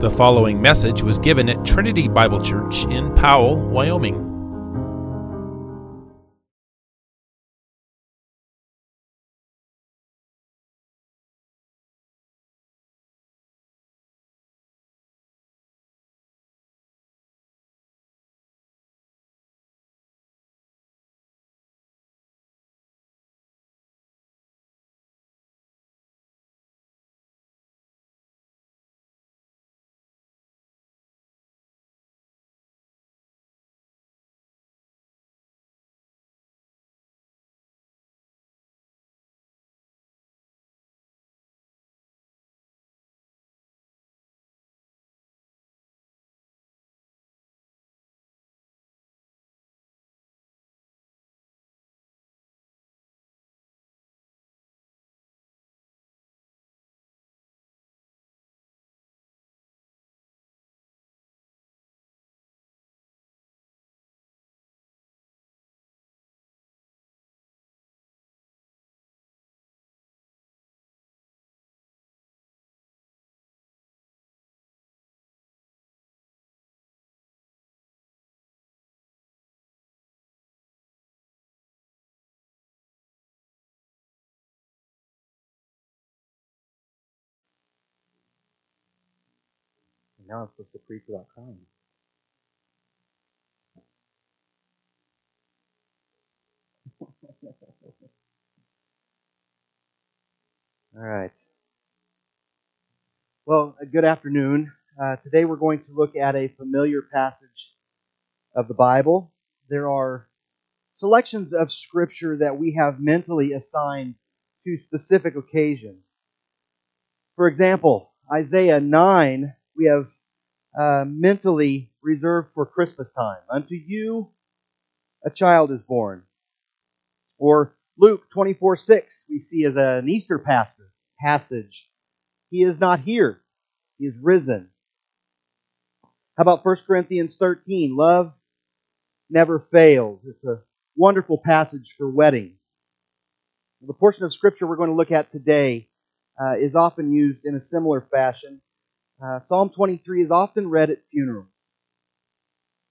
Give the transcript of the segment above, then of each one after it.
The following message was given at Trinity Bible Church in Powell, Wyoming. Now I'm supposed to preach without crying. All right. Well, good afternoon. Uh, today we're going to look at a familiar passage of the Bible. There are selections of Scripture that we have mentally assigned to specific occasions. For example, Isaiah 9, we have uh, mentally reserved for Christmas time. Unto you a child is born. Or Luke 24 6, we see as an Easter pastor, passage. He is not here, he is risen. How about 1 Corinthians 13? Love never fails. It's a wonderful passage for weddings. The portion of Scripture we're going to look at today uh, is often used in a similar fashion. Uh, Psalm 23 is often read at funerals.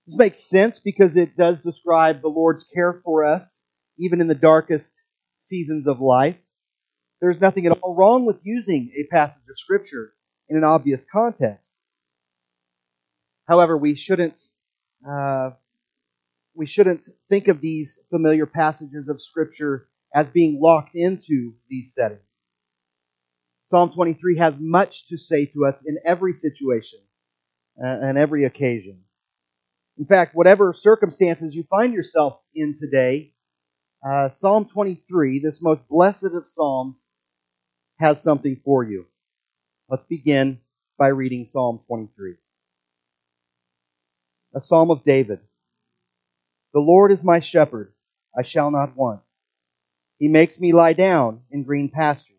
This makes sense because it does describe the Lord's care for us, even in the darkest seasons of life. There's nothing at all wrong with using a passage of Scripture in an obvious context. However, we shouldn't uh, we shouldn't think of these familiar passages of Scripture as being locked into these settings. Psalm 23 has much to say to us in every situation uh, and every occasion. In fact, whatever circumstances you find yourself in today, uh, Psalm 23, this most blessed of Psalms, has something for you. Let's begin by reading Psalm 23. A Psalm of David. The Lord is my shepherd, I shall not want. He makes me lie down in green pastures.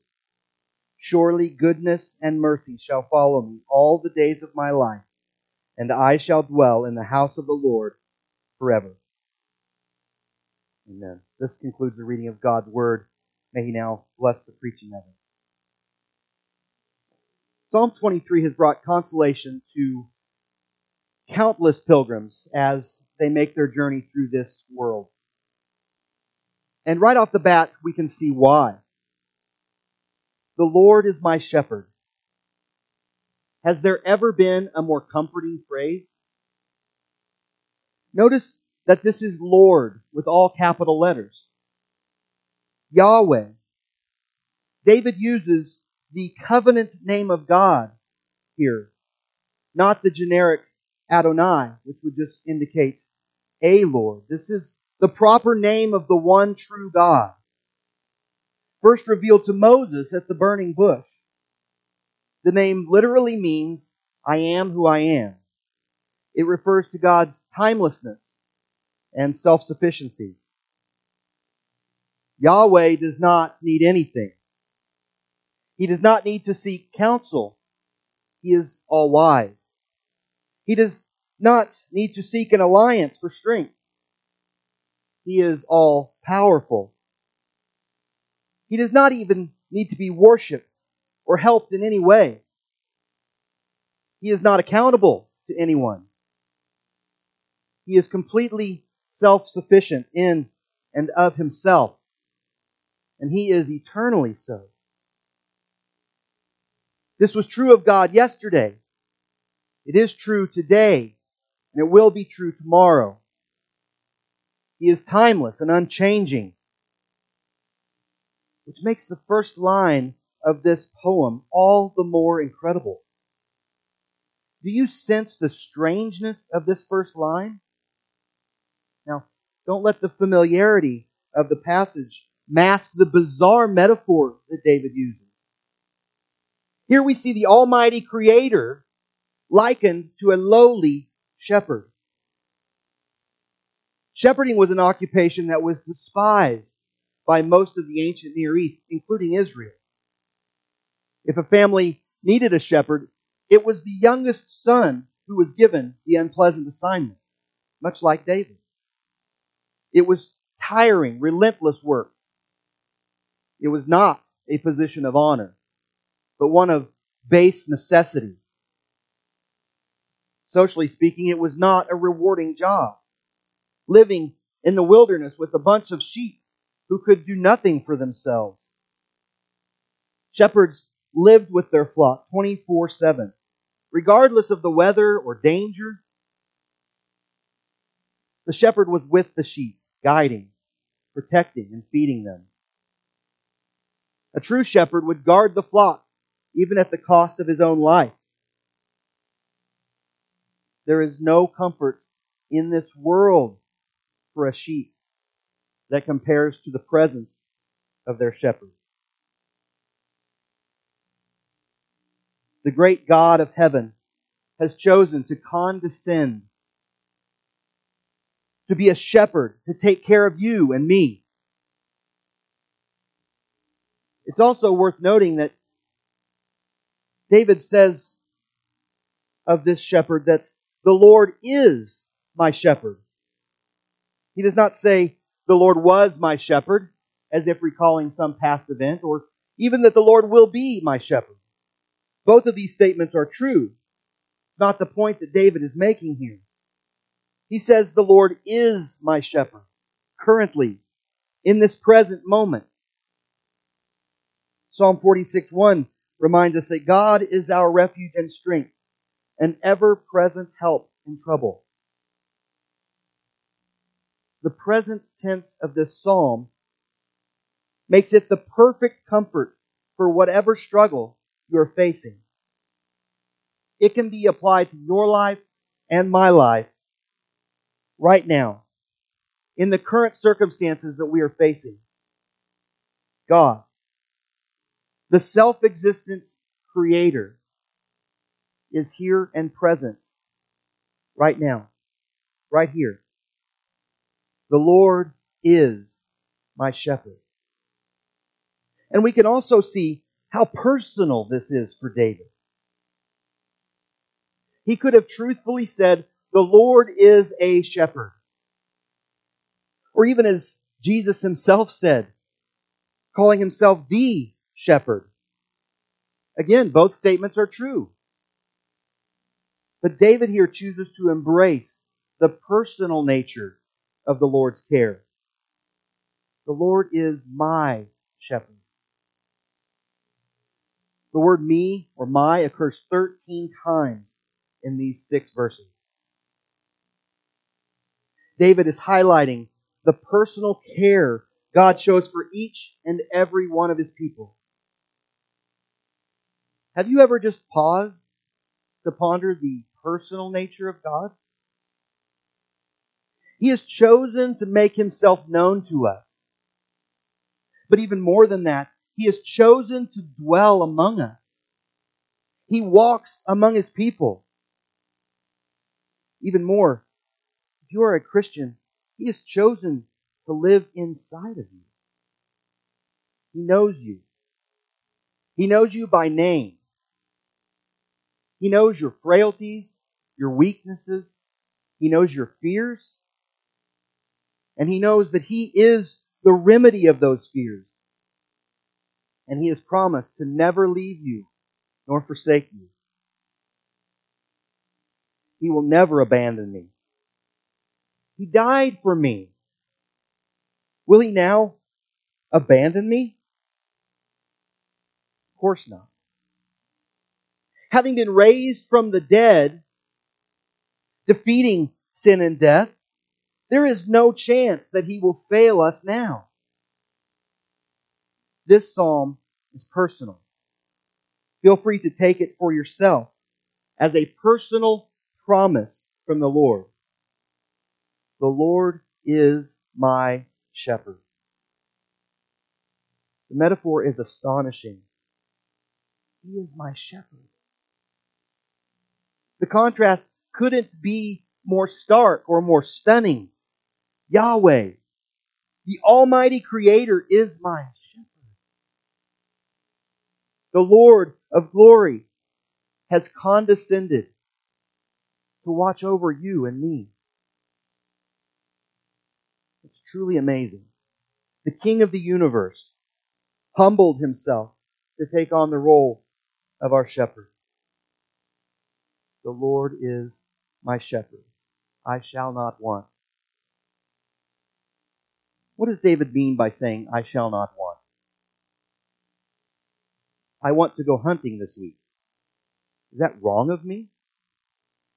Surely goodness and mercy shall follow me all the days of my life, and I shall dwell in the house of the Lord forever. Amen. This concludes the reading of God's word. May He now bless the preaching of it. Psalm 23 has brought consolation to countless pilgrims as they make their journey through this world. And right off the bat, we can see why. The Lord is my shepherd. Has there ever been a more comforting phrase? Notice that this is Lord with all capital letters. Yahweh. David uses the covenant name of God here, not the generic Adonai, which would just indicate a Lord. This is the proper name of the one true God. First revealed to Moses at the burning bush. The name literally means, I am who I am. it refers to God's timelessness and self sufficiency. Yahweh does not need anything. He does not need to seek counsel. He is all wise. He does not need to seek an alliance for strength. He is all powerful. He does not even need to be worshiped or helped in any way. He is not accountable to anyone. He is completely self sufficient in and of himself, and he is eternally so. This was true of God yesterday. It is true today, and it will be true tomorrow. He is timeless and unchanging, which makes the first line of this poem all the more incredible. Do you sense the strangeness of this first line? Now, don't let the familiarity of the passage mask the bizarre metaphor that David uses. Here we see the Almighty Creator likened to a lowly shepherd. Shepherding was an occupation that was despised by most of the ancient Near East, including Israel. If a family needed a shepherd, it was the youngest son who was given the unpleasant assignment, much like David. It was tiring, relentless work. It was not a position of honor, but one of base necessity. Socially speaking, it was not a rewarding job. Living in the wilderness with a bunch of sheep who could do nothing for themselves. Shepherds lived with their flock 24 7 regardless of the weather or danger. The shepherd was with the sheep, guiding, protecting, and feeding them. A true shepherd would guard the flock, even at the cost of his own life. There is no comfort in this world for a sheep that compares to the presence of their shepherd. the great God of heaven, has chosen to condescend, to be a shepherd, to take care of you and me. It's also worth noting that David says of this shepherd that the Lord is my shepherd. He does not say, the Lord was my shepherd, as if recalling some past event, or even that the Lord will be my shepherd. Both of these statements are true. It's not the point that David is making here. He says, The Lord is my shepherd, currently, in this present moment. Psalm 46 1 reminds us that God is our refuge and strength, an ever present help in trouble. The present tense of this psalm makes it the perfect comfort for whatever struggle you're facing. It can be applied to your life and my life right now in the current circumstances that we are facing. God, the self existent creator, is here and present right now, right here. The Lord is my shepherd. And we can also see how personal this is for David. He could have truthfully said, The Lord is a shepherd. Or even as Jesus himself said, calling himself the shepherd. Again, both statements are true. But David here chooses to embrace the personal nature of the Lord's care. The Lord is my shepherd. The word me or my occurs 13 times in these six verses. David is highlighting the personal care God shows for each and every one of his people. Have you ever just paused to ponder the personal nature of God? He has chosen to make himself known to us. But even more than that, he has chosen to dwell among us. He walks among his people. Even more, if you are a Christian, He has chosen to live inside of you. He knows you. He knows you by name. He knows your frailties, your weaknesses. He knows your fears. And He knows that He is the remedy of those fears. And He has promised to never leave you nor forsake you. He will never abandon me. He died for me. Will He now abandon me? Of course not. Having been raised from the dead, defeating sin and death, there is no chance that he will fail us now. This psalm is personal. Feel free to take it for yourself as a personal promise from the Lord. The Lord is my shepherd. The metaphor is astonishing. He is my shepherd. The contrast couldn't be more stark or more stunning. Yahweh, the Almighty Creator, is my shepherd. The Lord of glory has condescended to watch over you and me. It's truly amazing. The King of the universe humbled himself to take on the role of our shepherd. The Lord is my shepherd. I shall not want. What does David mean by saying, I shall not want? I want to go hunting this week. Is that wrong of me?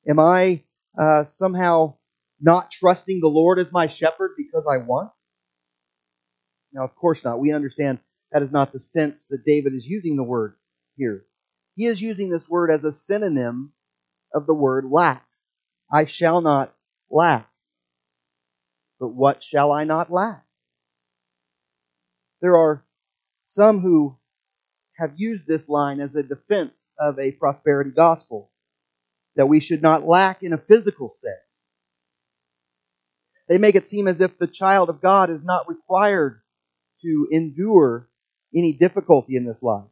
Am I uh, somehow not trusting the Lord as my shepherd because I want? Now, of course not. We understand that is not the sense that David is using the word here. He is using this word as a synonym of the word lack. I shall not lack. But what shall I not lack? There are some who have used this line as a defense of a prosperity gospel, that we should not lack in a physical sense. They make it seem as if the child of God is not required to endure any difficulty in this life.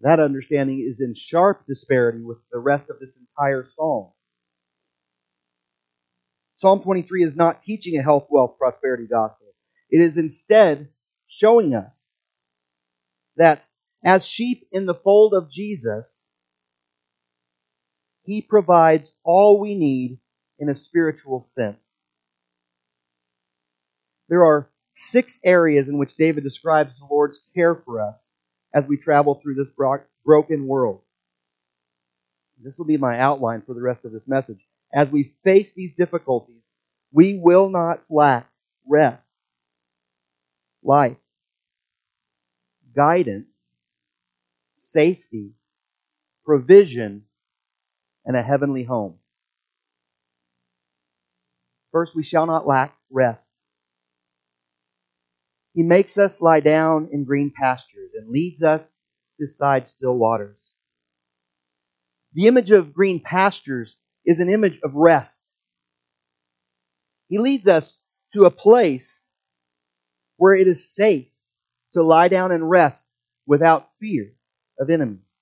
That understanding is in sharp disparity with the rest of this entire psalm. Psalm 23 is not teaching a health, wealth, prosperity gospel. It is instead showing us that as sheep in the fold of Jesus, He provides all we need in a spiritual sense. There are six areas in which David describes the Lord's care for us as we travel through this broken world. This will be my outline for the rest of this message. As we face these difficulties, we will not lack rest, life, guidance, safety, provision, and a heavenly home. First, we shall not lack rest. He makes us lie down in green pastures and leads us beside still waters. The image of green pastures is an image of rest. He leads us to a place where it is safe to lie down and rest without fear of enemies.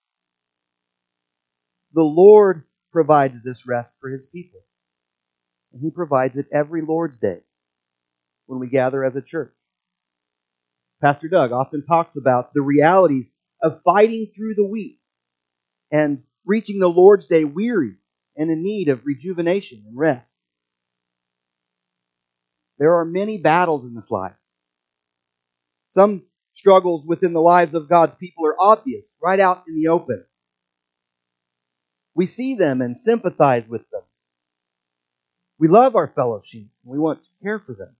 The Lord provides this rest for his people. And he provides it every Lord's Day when we gather as a church. Pastor Doug often talks about the realities of fighting through the week and reaching the Lord's Day weary and in need of rejuvenation and rest. There are many battles in this life. Some struggles within the lives of God's people are obvious, right out in the open. We see them and sympathize with them. We love our fellow sheep and we want to care for them.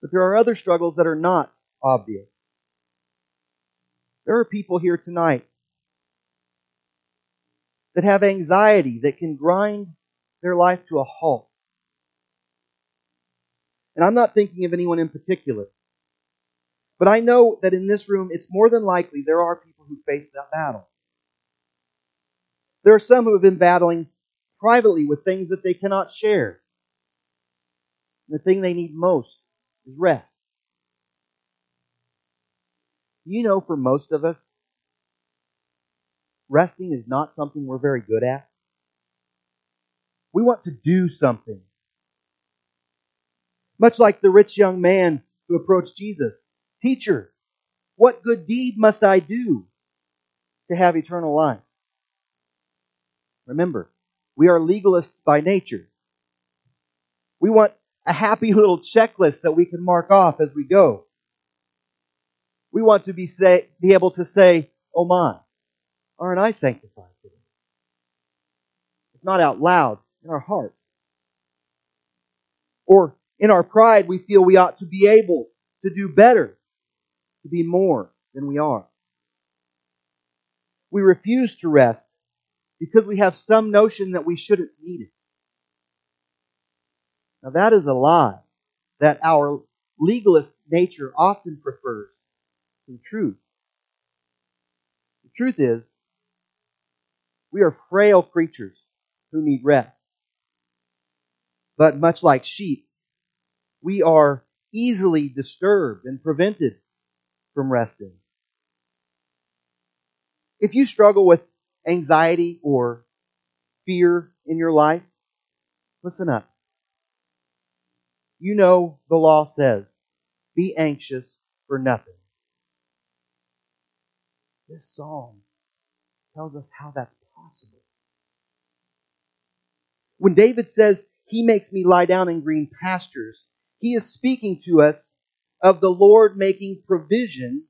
But there are other struggles that are not obvious. There are people here tonight that have anxiety that can grind their life to a halt. And I'm not thinking of anyone in particular. But I know that in this room, it's more than likely there are people who face that battle. There are some who have been battling privately with things that they cannot share. The thing they need most is rest. You know, for most of us, resting is not something we're very good at. We want to do something. Much like the rich young man who approached Jesus Teacher, what good deed must I do to have eternal life? Remember, we are legalists by nature. We want a happy little checklist that we can mark off as we go. We want to be, say, be able to say, Oh my, aren't I sanctified today? If not out loud, in our heart. Or in our pride, we feel we ought to be able to do better, to be more than we are. We refuse to rest because we have some notion that we shouldn't need it. Now that is a lie that our legalist nature often prefers to the truth. The truth is, we are frail creatures who need rest. But much like sheep, we are easily disturbed and prevented from resting. If you struggle with anxiety or fear in your life, listen up. You know the law says, be anxious for nothing. This psalm tells us how that's possible. When David says, He makes me lie down in green pastures, he is speaking to us of the Lord making provision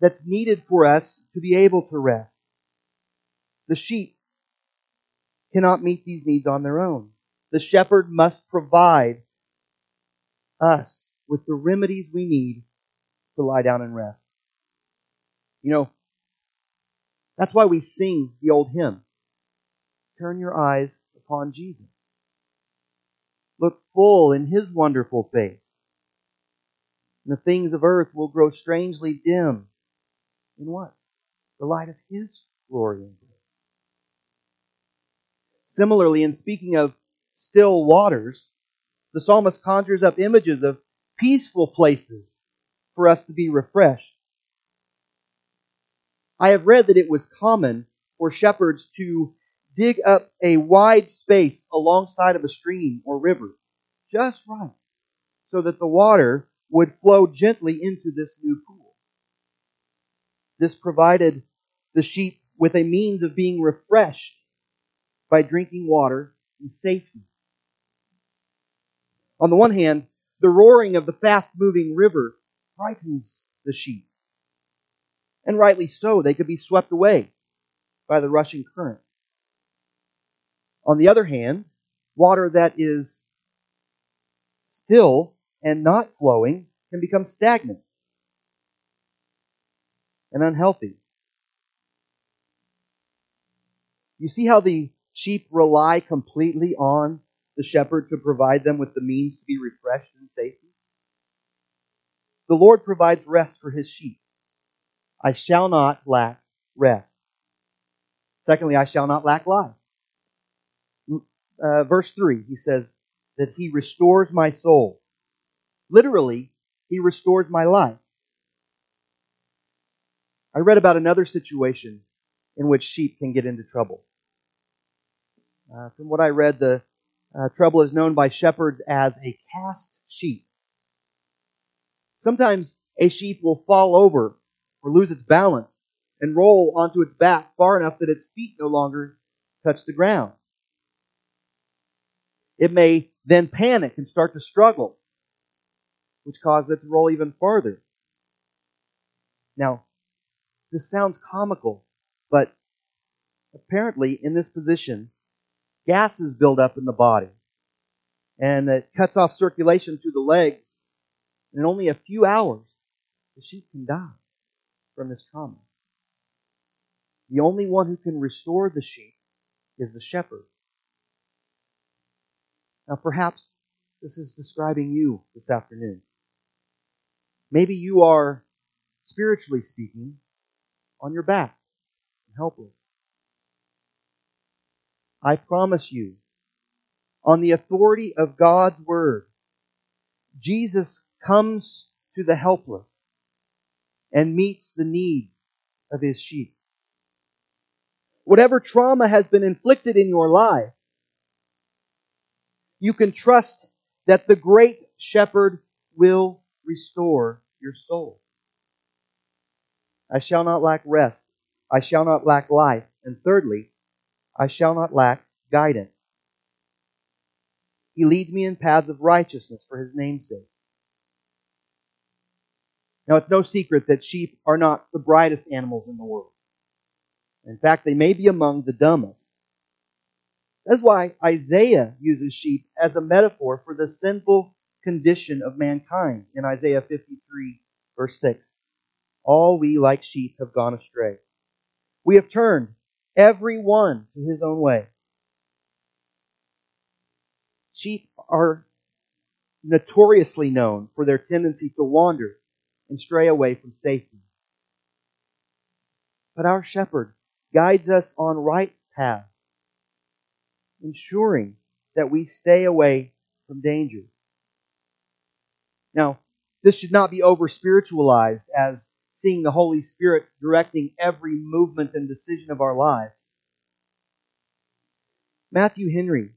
that's needed for us to be able to rest. The sheep cannot meet these needs on their own. The shepherd must provide us with the remedies we need to lie down and rest. You know, that's why we sing the old hymn. Turn your eyes upon Jesus. Look full in his wonderful face. And the things of earth will grow strangely dim in what? The light of His glory and grace. Similarly, in speaking of still waters, the psalmist conjures up images of peaceful places for us to be refreshed. I have read that it was common for shepherds to dig up a wide space alongside of a stream or river, just right, so that the water would flow gently into this new pool. This provided the sheep with a means of being refreshed by drinking water in safety. On the one hand, the roaring of the fast moving river frightens the sheep. And rightly so, they could be swept away by the rushing current. On the other hand, water that is still and not flowing can become stagnant and unhealthy. You see how the sheep rely completely on the shepherd to provide them with the means to be refreshed in safety? The Lord provides rest for his sheep. I shall not lack rest. Secondly, I shall not lack life. Uh, verse 3, he says that he restores my soul. Literally, he restores my life. I read about another situation in which sheep can get into trouble. Uh, from what I read, the uh, trouble is known by shepherds as a cast sheep. Sometimes a sheep will fall over or lose its balance and roll onto its back far enough that its feet no longer touch the ground. It may then panic and start to struggle, which causes it to roll even farther. Now, this sounds comical, but apparently in this position, gases build up in the body and it cuts off circulation through the legs. And in only a few hours, the sheep can die from this trauma. The only one who can restore the sheep is the shepherd. Now, perhaps this is describing you this afternoon. Maybe you are, spiritually speaking, on your back and helpless. I promise you, on the authority of God's word, Jesus comes to the helpless and meets the needs of his sheep. Whatever trauma has been inflicted in your life, you can trust that the great shepherd will restore your soul. I shall not lack rest. I shall not lack life. And thirdly, I shall not lack guidance. He leads me in paths of righteousness for his name's sake. Now, it's no secret that sheep are not the brightest animals in the world. In fact, they may be among the dumbest. That's why Isaiah uses sheep as a metaphor for the sinful condition of mankind in Isaiah 53, verse 6. All we like sheep have gone astray. We have turned every one to his own way. Sheep are notoriously known for their tendency to wander and stray away from safety. But our shepherd guides us on right paths, ensuring that we stay away from danger. Now, this should not be over spiritualized as seeing the Holy Spirit directing every movement and decision of our lives. Matthew Henry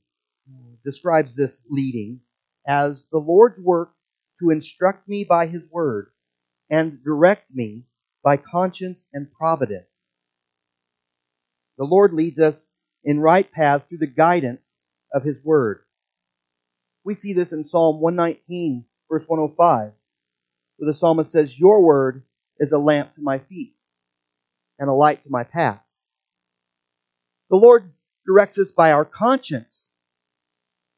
uh, describes this leading as the Lord's work to instruct me by his word and direct me by conscience and providence. The Lord leads us in right paths through the guidance of his word. We see this in Psalm 119, verse 105, where the psalmist says, Your word is a lamp to my feet and a light to my path. The Lord directs us by our conscience.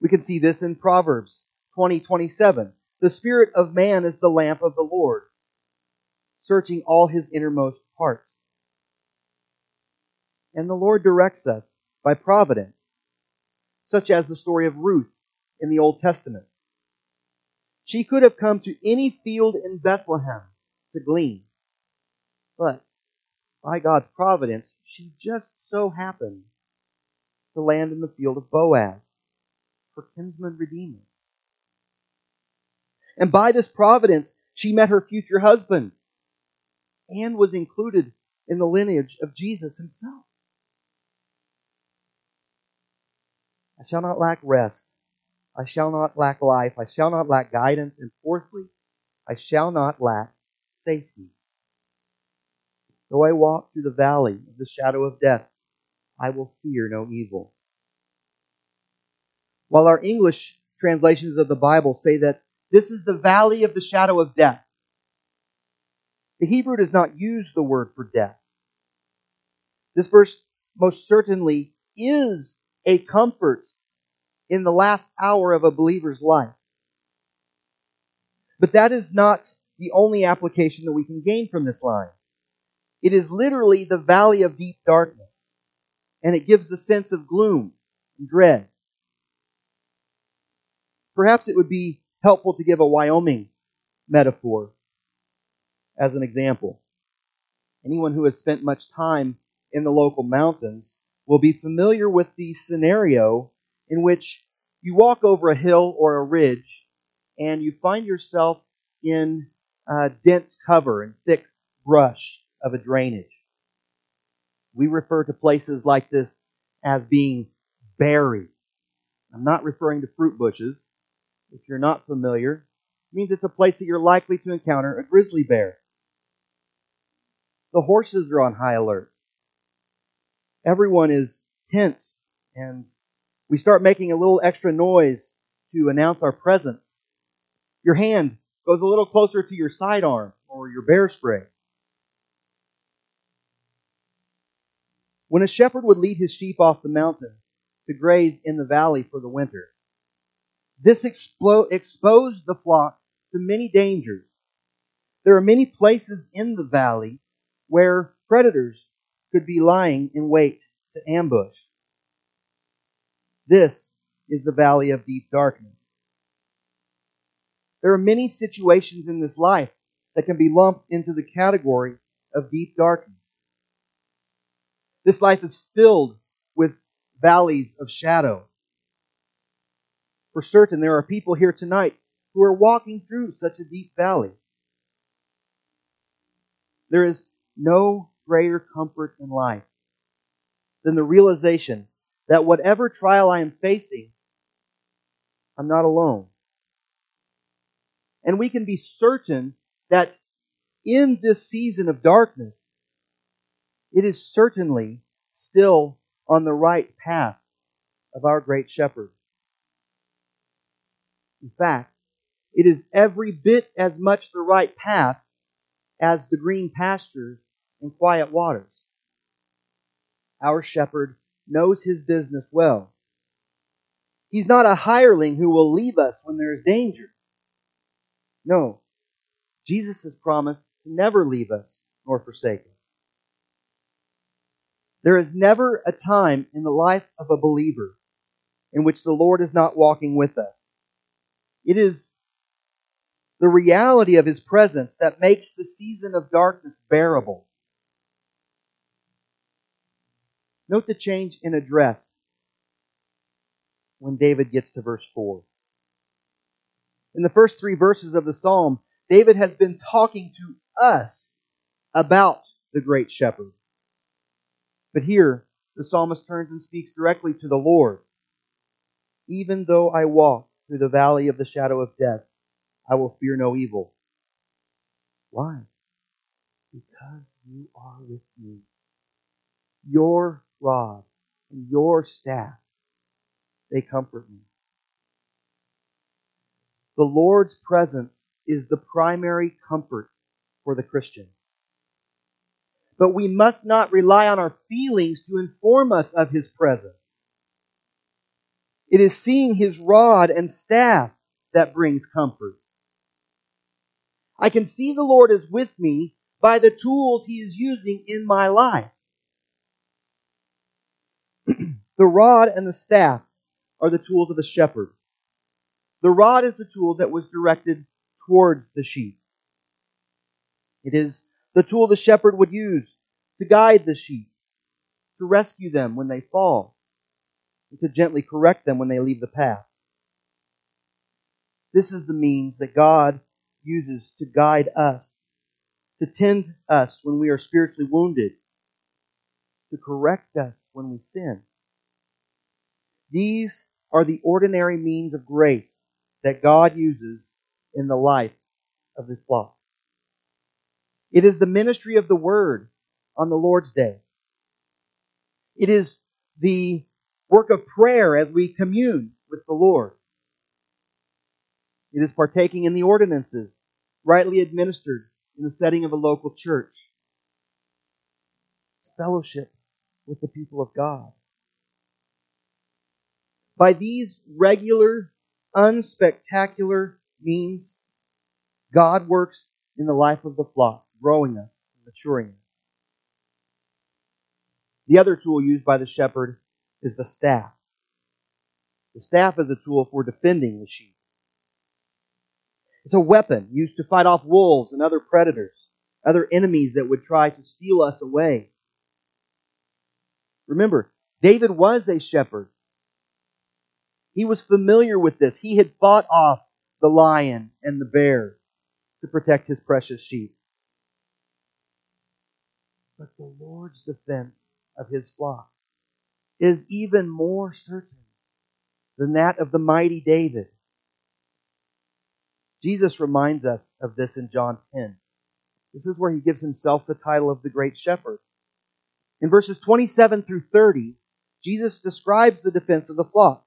We can see this in Proverbs 20, 27. The spirit of man is the lamp of the Lord, searching all his innermost parts. And the Lord directs us by providence, such as the story of Ruth in the Old Testament. She could have come to any field in Bethlehem to glean. But by God's providence, she just so happened to land in the field of Boaz, her kinsman redeemer. And by this providence, she met her future husband and was included in the lineage of Jesus himself. I shall not lack rest. I shall not lack life. I shall not lack guidance. And fourthly, I shall not lack safety. Though I walk through the valley of the shadow of death, I will fear no evil. While our English translations of the Bible say that this is the valley of the shadow of death, the Hebrew does not use the word for death. This verse most certainly is a comfort in the last hour of a believer's life. But that is not the only application that we can gain from this line. It is literally the valley of deep darkness, and it gives the sense of gloom and dread. Perhaps it would be helpful to give a Wyoming metaphor as an example. Anyone who has spent much time in the local mountains will be familiar with the scenario in which you walk over a hill or a ridge and you find yourself in uh, dense cover and thick brush of a drainage. We refer to places like this as being buried. I'm not referring to fruit bushes. If you're not familiar, it means it's a place that you're likely to encounter a grizzly bear. The horses are on high alert. Everyone is tense, and we start making a little extra noise to announce our presence. Your hand goes a little closer to your sidearm or your bear spray. When a shepherd would lead his sheep off the mountain to graze in the valley for the winter, this explo- exposed the flock to many dangers. There are many places in the valley where predators could be lying in wait to ambush. This is the valley of deep darkness. There are many situations in this life that can be lumped into the category of deep darkness. This life is filled with valleys of shadow. For certain, there are people here tonight who are walking through such a deep valley. There is no greater comfort in life than the realization that whatever trial I am facing, I'm not alone. And we can be certain that in this season of darkness, it is certainly still on the right path of our great shepherd. In fact, it is every bit as much the right path as the green pastures and quiet waters. Our shepherd knows his business well. He's not a hireling who will leave us when there is danger. No, Jesus has promised to never leave us nor forsake us. There is never a time in the life of a believer in which the Lord is not walking with us. It is the reality of His presence that makes the season of darkness bearable. Note the change in address when David gets to verse 4. In the first three verses of the psalm, David has been talking to us about the great shepherd. But here, the psalmist turns and speaks directly to the Lord. Even though I walk through the valley of the shadow of death, I will fear no evil. Why? Because you are with me. Your rod and your staff, they comfort me. The Lord's presence is the primary comfort for the Christian. But we must not rely on our feelings to inform us of His presence. It is seeing His rod and staff that brings comfort. I can see the Lord is with me by the tools He is using in my life. The rod and the staff are the tools of a shepherd. The rod is the tool that was directed towards the sheep. It is the tool the shepherd would use to guide the sheep, to rescue them when they fall, and to gently correct them when they leave the path. This is the means that God uses to guide us, to tend us when we are spiritually wounded, to correct us when we sin. These are the ordinary means of grace that God uses in the life of his flock. It is the ministry of the word on the Lord's day. It is the work of prayer as we commune with the Lord. It is partaking in the ordinances rightly administered in the setting of a local church. It's fellowship with the people of God. By these regular, unspectacular means, God works in the life of the flock, growing us, maturing us. The other tool used by the shepherd is the staff. The staff is a tool for defending the sheep. It's a weapon used to fight off wolves and other predators, other enemies that would try to steal us away. Remember, David was a shepherd. He was familiar with this. He had fought off the lion and the bear to protect his precious sheep. But the Lord's defense of his flock is even more certain than that of the mighty David. Jesus reminds us of this in John 10. This is where he gives himself the title of the Great Shepherd. In verses 27 through 30, Jesus describes the defense of the flock.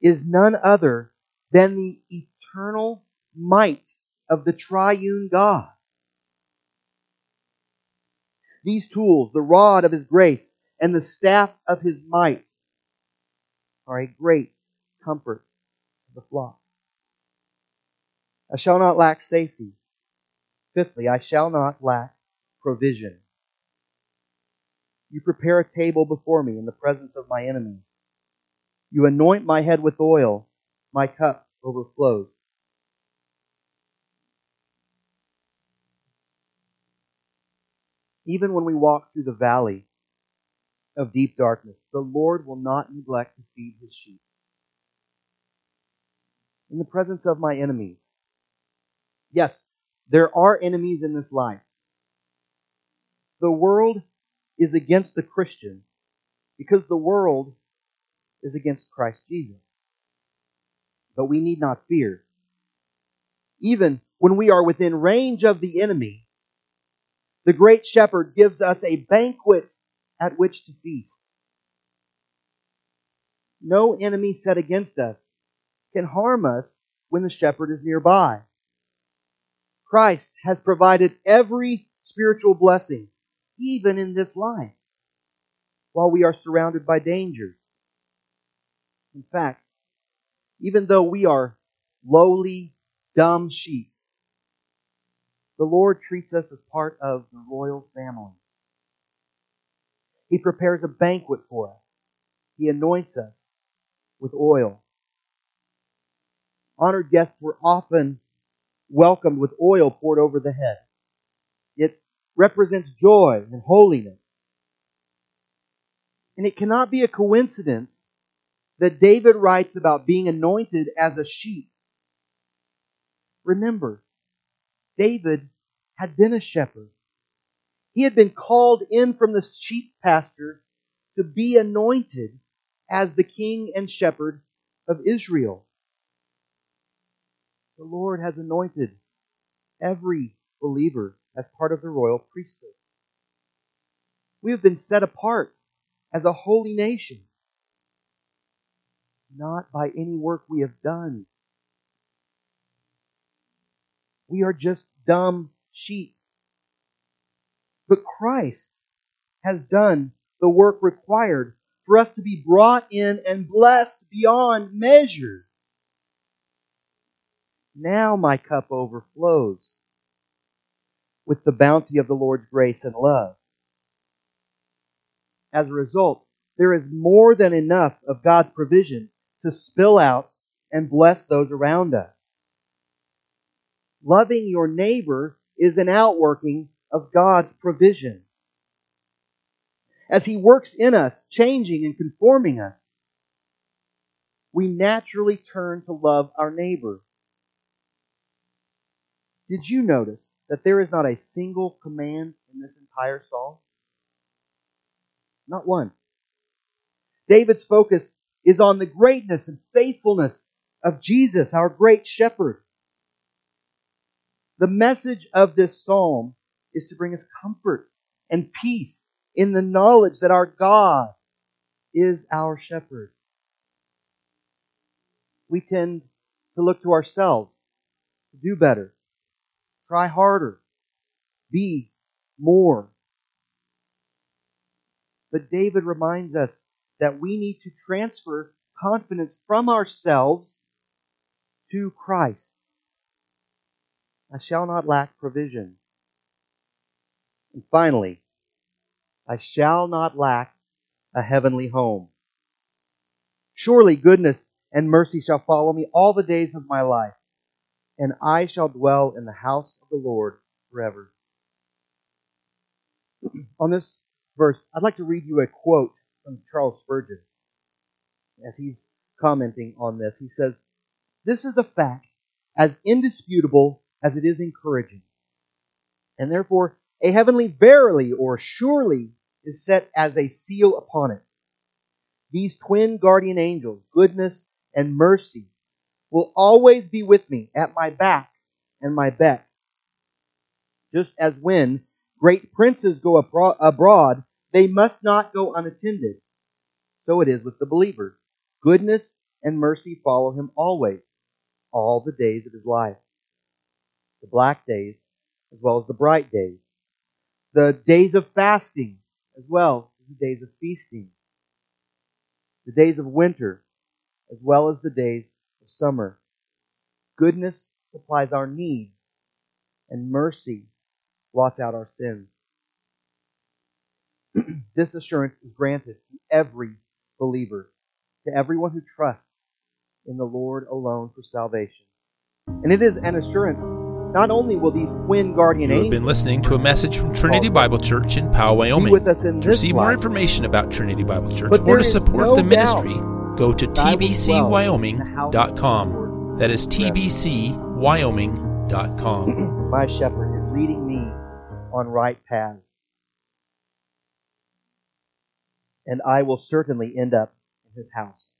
is none other than the eternal might of the triune God. These tools, the rod of his grace and the staff of his might, are a great comfort to the flock. I shall not lack safety. Fifthly, I shall not lack provision. You prepare a table before me in the presence of my enemies. You anoint my head with oil, my cup overflows. Even when we walk through the valley of deep darkness, the Lord will not neglect to feed his sheep. In the presence of my enemies. Yes, there are enemies in this life. The world is against the Christian because the world is against Christ Jesus. But we need not fear. Even when we are within range of the enemy, the great shepherd gives us a banquet at which to feast. No enemy set against us can harm us when the shepherd is nearby. Christ has provided every spiritual blessing, even in this life, while we are surrounded by dangers. In fact, even though we are lowly, dumb sheep, the Lord treats us as part of the royal family. He prepares a banquet for us. He anoints us with oil. Honored guests were often welcomed with oil poured over the head. It represents joy and holiness. And it cannot be a coincidence that David writes about being anointed as a sheep. Remember, David had been a shepherd. He had been called in from the sheep pasture to be anointed as the king and shepherd of Israel. The Lord has anointed every believer as part of the royal priesthood. We have been set apart as a holy nation, not by any work we have done. We are just dumb sheep. But Christ has done the work required for us to be brought in and blessed beyond measure. Now my cup overflows with the bounty of the Lord's grace and love. As a result, there is more than enough of God's provision to spill out and bless those around us. Loving your neighbor is an outworking of God's provision. As He works in us, changing and conforming us, we naturally turn to love our neighbor. Did you notice that there is not a single command in this entire psalm? Not one. David's focus is on the greatness and faithfulness of Jesus, our great shepherd. The message of this psalm is to bring us comfort and peace in the knowledge that our God is our shepherd. We tend to look to ourselves to do better, Try harder. Be more. But David reminds us that we need to transfer confidence from ourselves to Christ. I shall not lack provision. And finally, I shall not lack a heavenly home. Surely goodness and mercy shall follow me all the days of my life, and I shall dwell in the house of the Lord forever. On this verse, I'd like to read you a quote from Charles Spurgeon as he's commenting on this. He says, This is a fact as indisputable as it is encouraging, and therefore a heavenly verily or surely is set as a seal upon it. These twin guardian angels, goodness and mercy, will always be with me at my back and my beck just as when great princes go abroad, they must not go unattended. So it is with the believer. Goodness and mercy follow him always, all the days of his life. The black days, as well as the bright days. The days of fasting, as well as the days of feasting. The days of winter, as well as the days of summer. Goodness supplies our needs, and mercy blots out our sins. this assurance is granted to every believer, to everyone who trusts in the Lord alone for salvation. And it is an assurance not only will these twin guardian You have been listening to a message from Trinity Bible Church in Powell, Wyoming. with us in To receive more information about Trinity Bible Church or to support no the ministry, go to that I will dwell in the house tbcwyoming.com. That is tbcwyoming.com. My shepherd is leading me on right paths. And I will certainly end up in his house.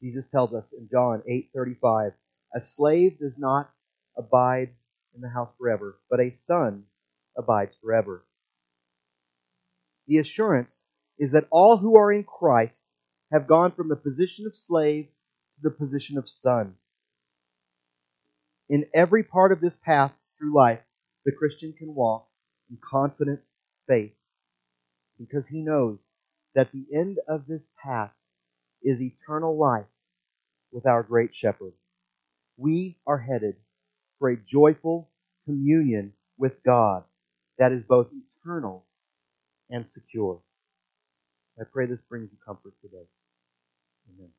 Jesus tells us in John 8:35, "A slave does not abide in the house forever, but a son abides forever." The assurance is that all who are in Christ have gone from the position of slave to the position of son. In every part of this path through life, the Christian can walk in confident faith because he knows that the end of this path is eternal life with our great shepherd. We are headed for a joyful communion with God that is both eternal and secure. I pray this brings you comfort today. Amen.